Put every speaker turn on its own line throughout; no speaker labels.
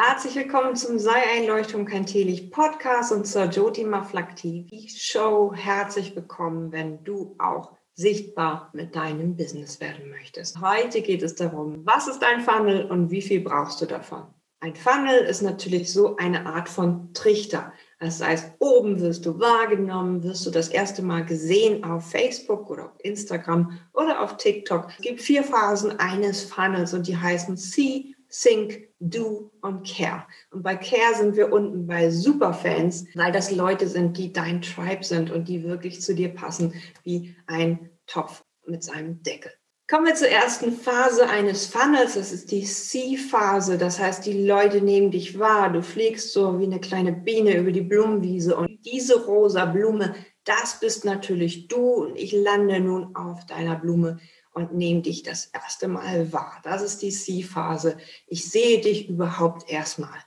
Herzlich willkommen zum Sei Einleuchtung kein Teelicht Podcast und zur Jyoti Maflak TV Show. Herzlich willkommen, wenn du auch sichtbar mit deinem Business werden möchtest. Heute geht es darum, was ist ein Funnel und wie viel brauchst du davon? Ein Funnel ist natürlich so eine Art von Trichter. Das heißt, oben wirst du wahrgenommen, wirst du das erste Mal gesehen auf Facebook oder auf Instagram oder auf TikTok. Es gibt vier Phasen eines Funnels und die heißen See, Think, Do und Care. Und bei Care sind wir unten bei Superfans, weil das Leute sind, die dein Tribe sind und die wirklich zu dir passen, wie ein Topf mit seinem Deckel. Kommen wir zur ersten Phase eines Funnels. Das ist die C-Phase. Das heißt, die Leute nehmen dich wahr. Du fliegst so wie eine kleine Biene über die Blumenwiese. Und diese rosa Blume, das bist natürlich du. Und ich lande nun auf deiner Blume und nehme dich das erste Mal wahr. Das ist die C-Phase. Ich sehe dich überhaupt erstmal.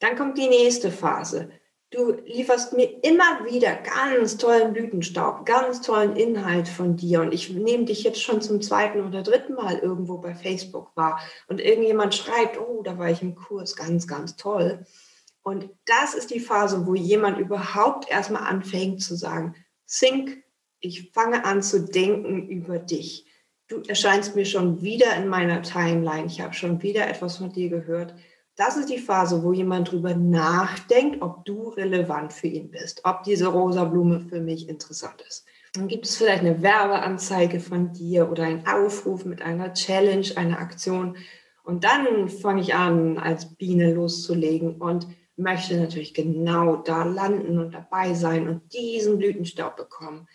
Dann kommt die nächste Phase. Du lieferst mir immer wieder ganz tollen Blütenstaub, ganz tollen Inhalt von dir. Und ich nehme dich jetzt schon zum zweiten oder dritten Mal irgendwo bei Facebook wahr. Und irgendjemand schreibt, oh, da war ich im Kurs, ganz, ganz toll. Und das ist die Phase, wo jemand überhaupt erstmal anfängt zu sagen, think, ich fange an zu denken über dich du erscheinst mir schon wieder in meiner Timeline, ich habe schon wieder etwas von dir gehört. Das ist die Phase, wo jemand drüber nachdenkt, ob du relevant für ihn bist, ob diese rosa Blume für mich interessant ist. Dann gibt es vielleicht eine Werbeanzeige von dir oder einen Aufruf mit einer Challenge, einer Aktion. Und dann fange ich an, als Biene loszulegen und möchte natürlich genau da landen und dabei sein und diesen Blütenstaub bekommen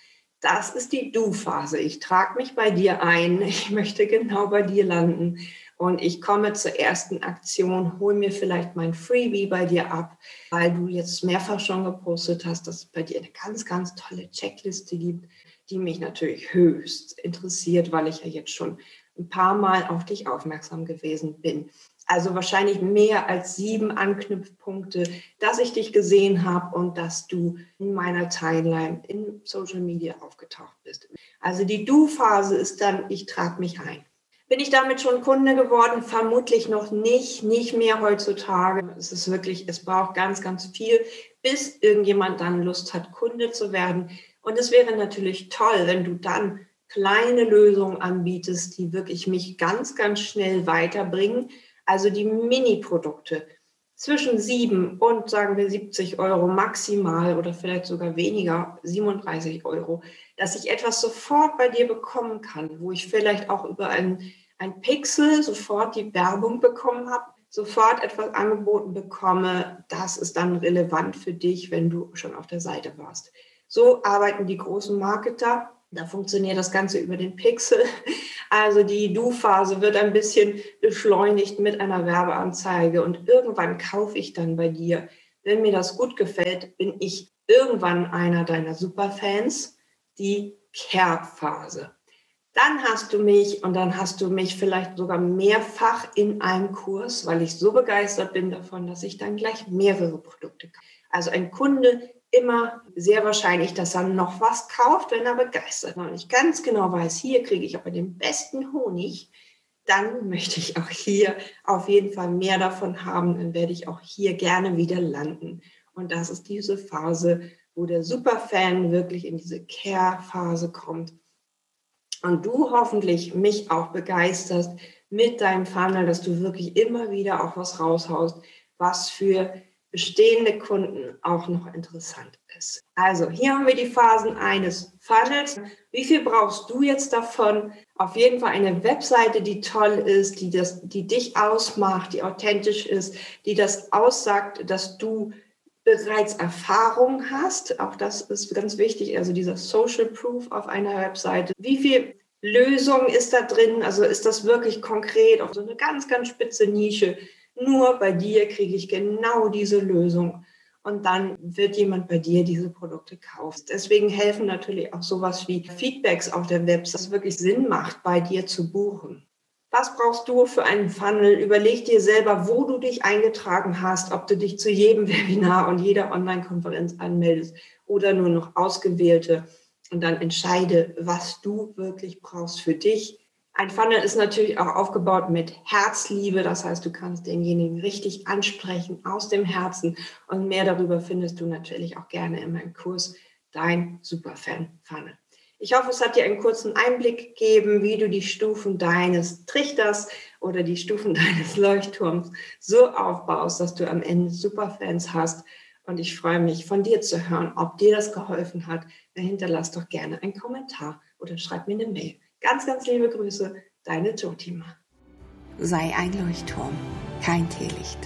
das ist die Du-Phase. Ich trage mich bei dir ein. Ich möchte genau bei dir landen. Und ich komme zur ersten Aktion, hol mir vielleicht mein Freebie bei dir ab, weil du jetzt mehrfach schon gepostet hast, dass es bei dir eine ganz, ganz tolle Checkliste gibt, die mich natürlich höchst interessiert, weil ich ja jetzt schon ein paar Mal auf dich aufmerksam gewesen bin. Also wahrscheinlich mehr als sieben Anknüpfpunkte, dass ich dich gesehen habe und dass du in meiner Timeline in Social Media aufgetaucht bist. Also die Du-Phase ist dann, ich trage mich ein. Bin ich damit schon Kunde geworden? Vermutlich noch nicht, nicht mehr heutzutage. Es ist wirklich, es braucht ganz, ganz viel, bis irgendjemand dann Lust hat, Kunde zu werden. Und es wäre natürlich toll, wenn du dann kleine Lösungen anbietest, die wirklich mich ganz, ganz schnell weiterbringen also die Mini-Produkte zwischen 7 und sagen wir 70 Euro maximal oder vielleicht sogar weniger, 37 Euro, dass ich etwas sofort bei dir bekommen kann, wo ich vielleicht auch über ein, ein Pixel sofort die Werbung bekommen habe, sofort etwas angeboten bekomme, das ist dann relevant für dich, wenn du schon auf der Seite warst. So arbeiten die großen Marketer da funktioniert das Ganze über den Pixel. Also die Du-Phase wird ein bisschen beschleunigt mit einer Werbeanzeige und irgendwann kaufe ich dann bei dir. Wenn mir das gut gefällt, bin ich irgendwann einer deiner Superfans, die Care-Phase. Dann hast du mich und dann hast du mich vielleicht sogar mehrfach in einem Kurs, weil ich so begeistert bin davon, dass ich dann gleich mehrere Produkte kaufe. Also ein Kunde immer sehr wahrscheinlich, dass er noch was kauft, wenn er begeistert ist. Und ich ganz genau weiß, hier kriege ich aber den besten Honig, dann möchte ich auch hier auf jeden Fall mehr davon haben. Dann werde ich auch hier gerne wieder landen. Und das ist diese Phase, wo der Superfan wirklich in diese Care-Phase kommt. Und du hoffentlich mich auch begeisterst mit deinem Funnel, dass du wirklich immer wieder auch was raushaust, was für bestehende Kunden auch noch interessant ist. Also hier haben wir die Phasen eines Funnels. Wie viel brauchst du jetzt davon? Auf jeden Fall eine Webseite, die toll ist, die, das, die dich ausmacht, die authentisch ist, die das aussagt, dass du bereits Erfahrung hast. Auch das ist ganz wichtig, also dieser Social Proof auf einer Webseite. Wie viel Lösung ist da drin? Also ist das wirklich konkret auf so eine ganz, ganz spitze Nische? Nur bei dir kriege ich genau diese Lösung. Und dann wird jemand bei dir diese Produkte kaufen. Deswegen helfen natürlich auch sowas wie Feedbacks auf der Website, dass es wirklich Sinn macht, bei dir zu buchen. Was brauchst du für einen Funnel? Überleg dir selber, wo du dich eingetragen hast, ob du dich zu jedem Webinar und jeder Online-Konferenz anmeldest oder nur noch ausgewählte. Und dann entscheide, was du wirklich brauchst für dich Ein Funnel ist natürlich auch aufgebaut mit Herzliebe. Das heißt, du kannst denjenigen richtig ansprechen aus dem Herzen. Und mehr darüber findest du natürlich auch gerne in meinem Kurs Dein Superfan Funnel. Ich hoffe, es hat dir einen kurzen Einblick gegeben, wie du die Stufen deines Trichters oder die Stufen deines Leuchtturms so aufbaust, dass du am Ende Superfans hast. Und ich freue mich, von dir zu hören, ob dir das geholfen hat. Hinterlass doch gerne einen Kommentar oder schreib mir eine Mail. Ganz, ganz liebe Grüße, deine Jotima.
Sei ein Leuchtturm, kein Teelicht.